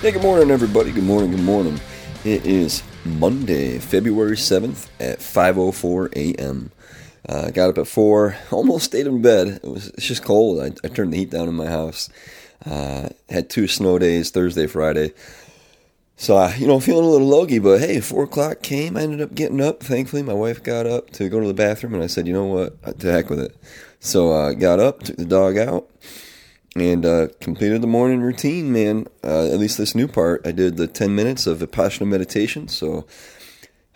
Hey, good morning, everybody. Good morning, good morning. It is Monday, February 7th at 5.04 a.m. Uh, got up at 4, almost stayed in bed. It was It's just cold. I, I turned the heat down in my house. Uh, had two snow days, Thursday, Friday. So, I, you know, feeling a little logy, but hey, 4 o'clock came. I ended up getting up. Thankfully, my wife got up to go to the bathroom, and I said, you know what, to heck with it. So, I uh, got up, took the dog out and uh, completed the morning routine, man. Uh, at least this new part, I did the 10 minutes of Vipassana meditation. So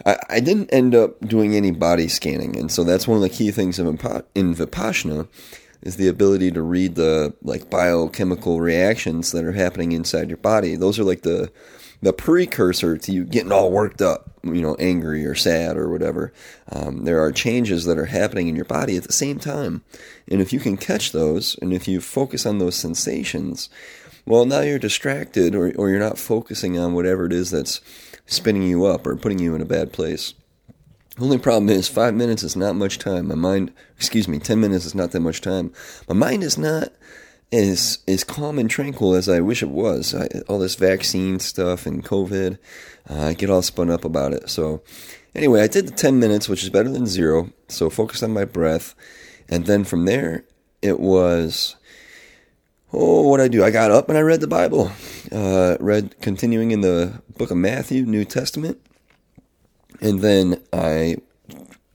I, I, didn't end up doing any body scanning. And so that's one of the key things in, in Vipassana is the ability to read the like biochemical reactions that are happening inside your body. Those are like the the precursor to you getting all worked up, you know, angry or sad or whatever. Um, there are changes that are happening in your body at the same time. And if you can catch those and if you focus on those sensations, well, now you're distracted or, or you're not focusing on whatever it is that's spinning you up or putting you in a bad place. Only problem is five minutes is not much time. My mind, excuse me, ten minutes is not that much time. My mind is not as as calm and tranquil as I wish it was. I, all this vaccine stuff and COVID, uh, I get all spun up about it. So, anyway, I did the ten minutes, which is better than zero. So focused on my breath, and then from there it was. Oh, what I do? I got up and I read the Bible. Uh, read continuing in the book of Matthew, New Testament, and then I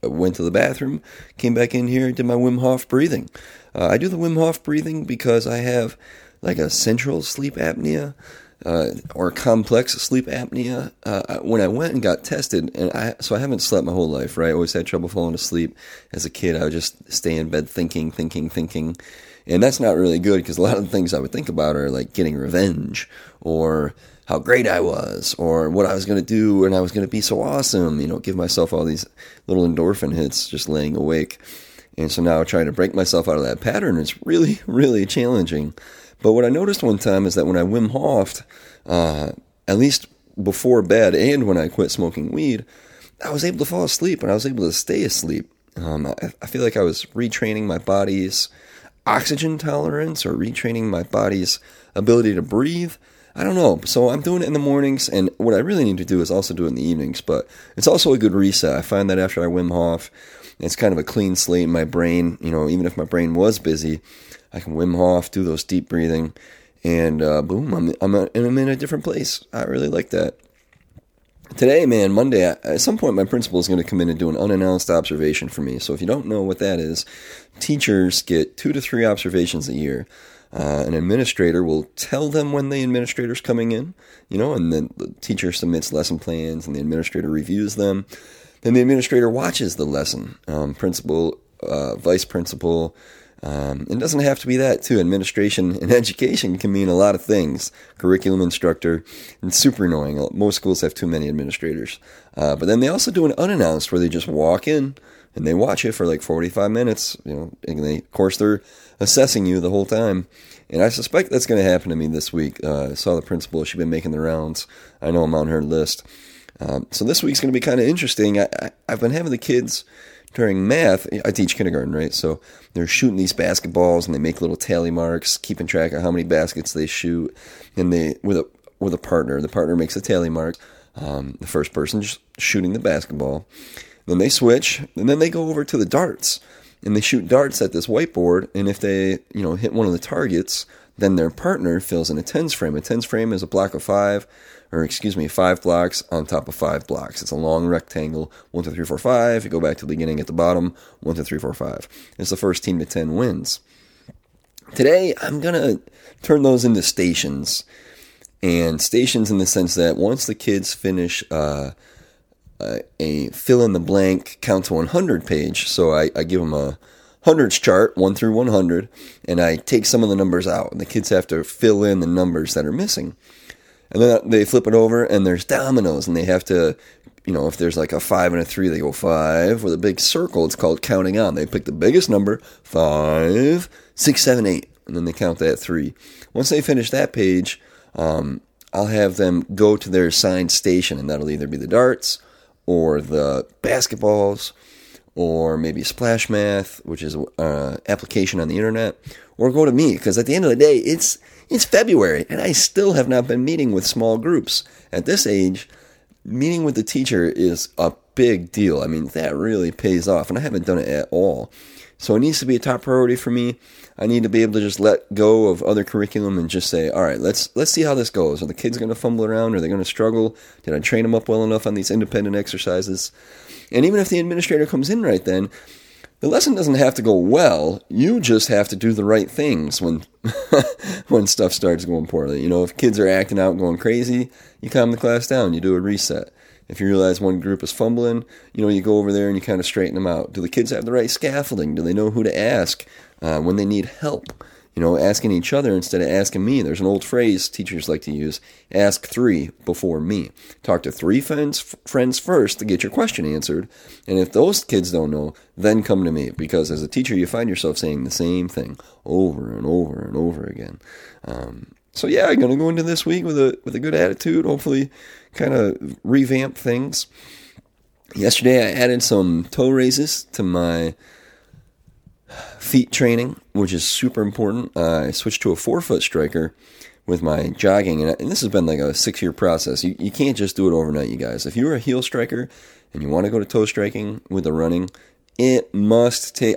went to the bathroom, came back in here, did my Wim Hof breathing. Uh, I do the Wim Hof breathing because I have like a central sleep apnea uh, or complex sleep apnea. Uh, when I went and got tested, and I so I haven't slept my whole life, right? I always had trouble falling asleep as a kid. I would just stay in bed thinking, thinking, thinking. And that's not really good because a lot of the things I would think about are like getting revenge or how great I was or what I was going to do and I was going to be so awesome, you know, give myself all these little endorphin hits just laying awake. And so now trying to break myself out of that pattern is really, really challenging. But what I noticed one time is that when I Wim Hofed, uh, at least before bed and when I quit smoking weed, I was able to fall asleep and I was able to stay asleep. Um, I, I feel like I was retraining my body's oxygen tolerance or retraining my body's ability to breathe I don't know. So I'm doing it in the mornings, and what I really need to do is also do it in the evenings. But it's also a good reset. I find that after I Wim Hof, it's kind of a clean slate in my brain. You know, even if my brain was busy, I can Wim Hof, do those deep breathing, and uh, boom, I'm I'm, a, I'm in a different place. I really like that. Today, man, Monday, at some point, my principal is going to come in and do an unannounced observation for me. So if you don't know what that is, teachers get two to three observations a year. Uh, an administrator will tell them when the administrator's coming in, you know, and then the teacher submits lesson plans and the administrator reviews them. Then the administrator watches the lesson. Um, principal, uh, vice principal, um, it doesn't have to be that too. Administration and education can mean a lot of things. Curriculum instructor, and super annoying. Most schools have too many administrators. Uh, but then they also do an unannounced where they just walk in and they watch it for like 45 minutes. You know, and they, of course, they're assessing you the whole time. And I suspect that's going to happen to me this week. Uh, I saw the principal; she's been making the rounds. I know I'm on her list. Um, so this week's going to be kind of interesting. I, I, I've been having the kids during math. I teach kindergarten, right? So they're shooting these basketballs, and they make little tally marks, keeping track of how many baskets they shoot. And they with a with a partner, the partner makes a tally mark. Um, the first person shooting the basketball. Then they switch, and then they go over to the darts and they shoot darts at this whiteboard. And if they, you know, hit one of the targets, then their partner fills in a tens frame. A tens frame is a block of five, or excuse me, five blocks on top of five blocks. It's a long rectangle. One, two, three, four, five. You go back to the beginning at the bottom. One, two, three, four, five. It's the first team to ten wins. Today, I'm gonna turn those into stations, and stations in the sense that once the kids finish. Uh, uh, a fill in the blank count to 100 page. So I, I give them a hundreds chart, 1 through 100, and I take some of the numbers out. And the kids have to fill in the numbers that are missing. And then they flip it over, and there's dominoes, and they have to, you know, if there's like a 5 and a 3, they go 5. With a big circle, it's called counting on. They pick the biggest number, 5, 6, 7, 8, and then they count that 3. Once they finish that page, um, I'll have them go to their assigned station, and that'll either be the darts or the basketballs or maybe Splash Math, which is an uh, application on the internet, or go to me because at the end of the day, it's It's February, and I still have not been meeting with small groups. At this age, meeting with the teacher is a big deal. I mean, that really pays off, and I haven't done it at all. So it needs to be a top priority for me. I need to be able to just let go of other curriculum and just say, all right, let's let's see how this goes. Are the kids going to fumble around? Are they going to struggle? Did I train them up well enough on these independent exercises? And even if the administrator comes in right then, the lesson doesn't have to go well. You just have to do the right things when when stuff starts going poorly. You know, if kids are acting out, going crazy, you calm the class down. You do a reset. If you realize one group is fumbling, you know, you go over there and you kind of straighten them out. Do the kids have the right scaffolding? Do they know who to ask uh, when they need help? You know, asking each other instead of asking me. There's an old phrase teachers like to use ask three before me. Talk to three friends, friends first to get your question answered. And if those kids don't know, then come to me. Because as a teacher, you find yourself saying the same thing over and over and over again. Um, so yeah, I'm gonna go into this week with a with a good attitude. Hopefully, kind of revamp things. Yesterday, I added some toe raises to my feet training, which is super important. Uh, I switched to a forefoot striker with my jogging, and, and this has been like a six year process. You, you can't just do it overnight, you guys. If you're a heel striker and you want to go to toe striking with the running, it must take.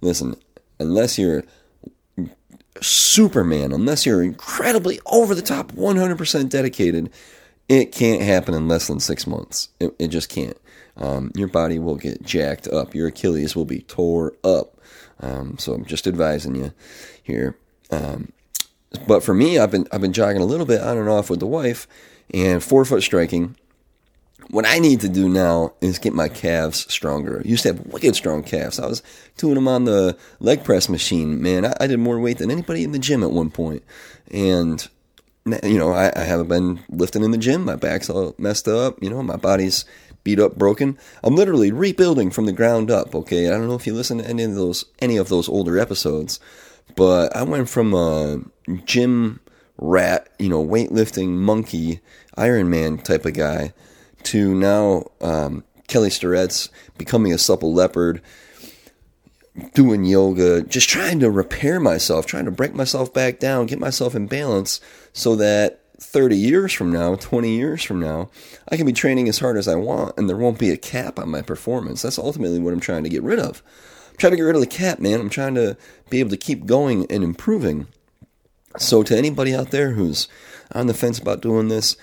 Listen, unless you're Superman, unless you're incredibly over the top, 100% dedicated, it can't happen in less than six months. It, it just can't. Um, your body will get jacked up. Your Achilles will be tore up. Um, so I'm just advising you here. Um, but for me, I've been I've been jogging a little bit on and off with the wife, and forefoot striking. What I need to do now is get my calves stronger. I used to have wicked strong calves. I was doing them on the leg press machine. Man, I, I did more weight than anybody in the gym at one point. and you know I, I haven't been lifting in the gym. My back's all messed up. You know my body's beat up, broken. I'm literally rebuilding from the ground up. Okay, I don't know if you listen to any of those any of those older episodes, but I went from a gym rat, you know, weightlifting monkey, Iron Man type of guy, to now um, Kelly Starrett's becoming a supple leopard, doing yoga, just trying to repair myself, trying to break myself back down, get myself in balance, so that 30 years from now, 20 years from now, I can be training as hard as I want and there won't be a cap on my performance. That's ultimately what I'm trying to get rid of. I'm trying to get rid of the cap, man. I'm trying to be able to keep going and improving. So, to anybody out there who's on the fence about doing this,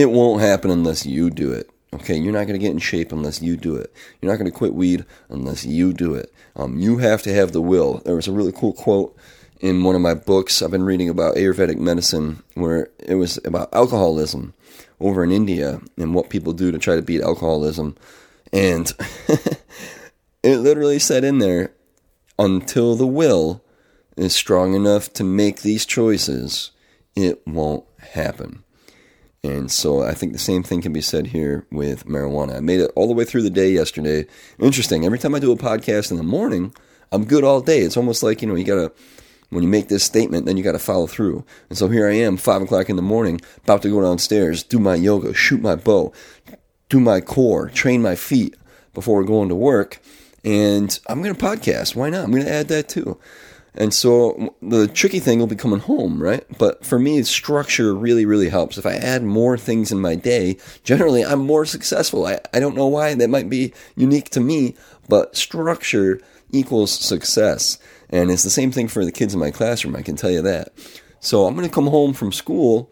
it, won't happen unless you do it. Okay, you're not going to get in shape unless you do it. You're not going to quit weed unless you do it. Um, you have to have the will. There was a really cool quote in one of my books. I've been reading about Ayurvedic medicine, where it was about alcoholism over in India and what people do to try to beat alcoholism. And it literally said in there until the will is strong enough to make these choices, it won't happen. And so I think the same thing can be said here with marijuana. I made it all the way through the day yesterday. Interesting. Every time I do a podcast in the morning, I'm good all day. It's almost like, you know, you got to when you make this statement, then you got to follow through. And so here I am, five o'clock in the morning, about to go downstairs, do my yoga, shoot my bow, do my core, train my feet before going to work. And I'm going to podcast. Why not? I'm going to add that too. And so the tricky thing will be coming home, right? But for me, structure really, really helps. If I add more things in my day, generally I'm more successful. I, I don't know why that might be unique to me, but structure equals success. And it's the same thing for the kids in my classroom, I can tell you that. So I'm going to come home from school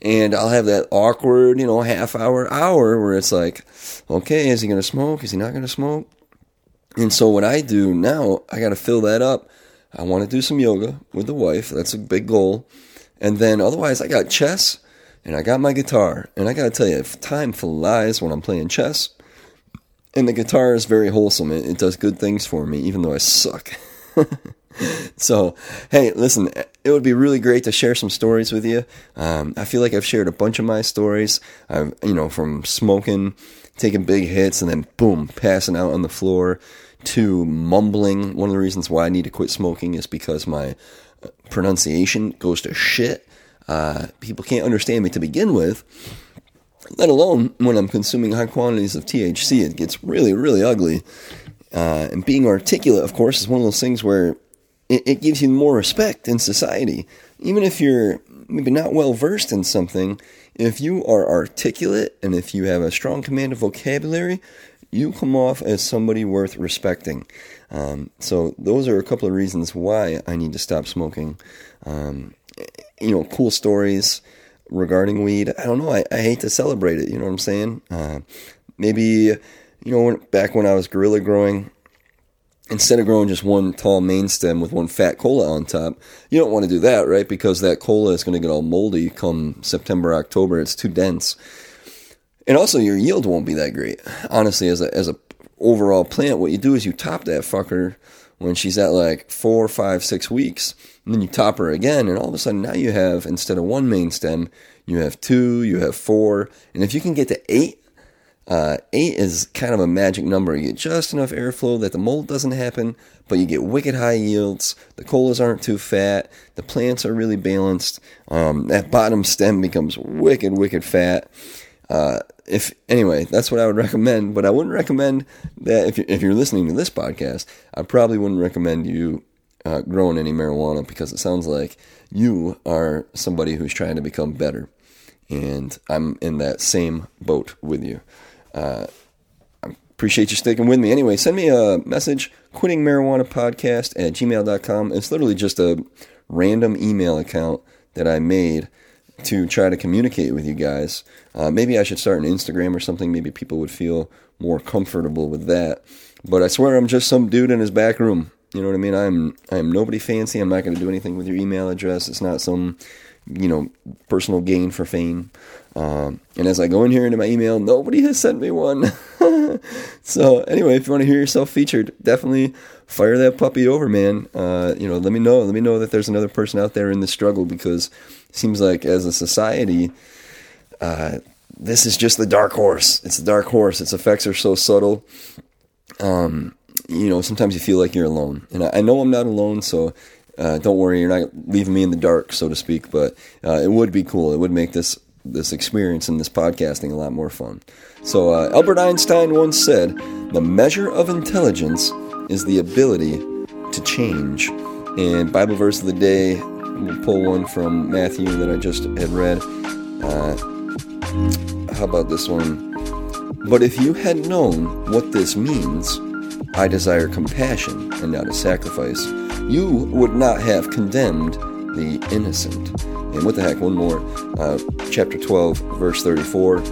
and I'll have that awkward, you know, half hour, hour where it's like, okay, is he going to smoke? Is he not going to smoke? And so what I do now, I got to fill that up. I want to do some yoga with the wife. That's a big goal. And then otherwise, I got chess and I got my guitar. And I got to tell you, time flies when I'm playing chess. And the guitar is very wholesome. It, it does good things for me, even though I suck. so, hey, listen, it would be really great to share some stories with you. Um, I feel like I've shared a bunch of my stories. I've, you know, from smoking, taking big hits, and then boom, passing out on the floor, to mumbling. One of the reasons why I need to quit smoking is because my uh, pronunciation goes to shit. Uh, people can't understand me to begin with, let alone when I'm consuming high quantities of THC. It gets really, really ugly. Uh, and being articulate, of course, is one of those things where it, it, gives you more respect in society. even if you're maybe not well versed in something, if you are articulate and if you have a strong command of vocabulary, you come off as somebody worth respecting. Um, so those are a couple of reasons why I need to stop smoking. Um, you know, cool stories regarding weed. I don't know. I, I hate to celebrate it. You know what I'm saying? Uh, maybe, you know, back when I was guerrilla growing, instead of growing just one tall main stem with one fat cola on top, you don't want to do that, right? Because that cola is going to get all moldy come September, October. It's too dense. And also your yield won't be that great. Honestly, as a as a overall plant, what you do is you top that fucker when she's at like four, five, six weeks, and then you top her again, and all of a sudden now you have instead of one main stem, you have two, you have four, and if you can get to eight, uh, eight is kind of a magic number. You get just enough airflow that the mold doesn't happen, but you get wicked high yields. The colas aren't too fat. The plants are really balanced. Um, that bottom stem becomes wicked, wicked fat. Uh, if anyway, that's what I would recommend. But I wouldn't recommend that if you're, if you're listening to this podcast, I probably wouldn't recommend you uh, growing any marijuana because it sounds like you are somebody who's trying to become better, and I'm in that same boat with you. Uh, I appreciate you sticking with me. Anyway, send me a message, quitting marijuana podcast at gmail.com. It's literally just a random email account that I made to try to communicate with you guys. Uh, maybe I should start an Instagram or something. Maybe people would feel more comfortable with that. But I swear I'm just some dude in his back room. You know what I mean? I'm I'm nobody fancy. I'm not going to do anything with your email address. It's not some you know personal gain for fame. Um, and as I go in here into my email, nobody has sent me one. so anyway, if you want to hear yourself featured, definitely fire that puppy over, man. Uh, you know, let me know. Let me know that there's another person out there in the struggle because it seems like as a society, uh, this is just the dark horse. It's the dark horse. Its effects are so subtle. Um, you know, sometimes you feel like you're alone, and I, I know I'm not alone. So uh, don't worry, you're not leaving me in the dark, so to speak. But uh, it would be cool. It would make this this experience and this podcasting a lot more fun. So uh, Albert Einstein once said, "The measure of intelligence is the ability to change." And Bible verse of the day, we'll pull one from Matthew that I just had read. Uh, how about this one? But if you had known what this means, I desire compassion and not a sacrifice, you would not have condemned the innocent. And what the heck, one more. Uh, chapter 12, verse 34.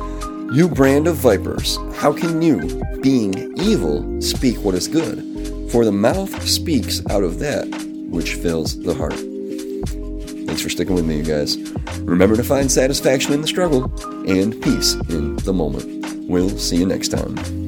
You brand of vipers, how can you, being evil, speak what is good? For the mouth speaks out of that which fills the heart. Thanks for sticking with me, you guys. Remember to find satisfaction in the struggle and peace in the moment. We'll see you next time.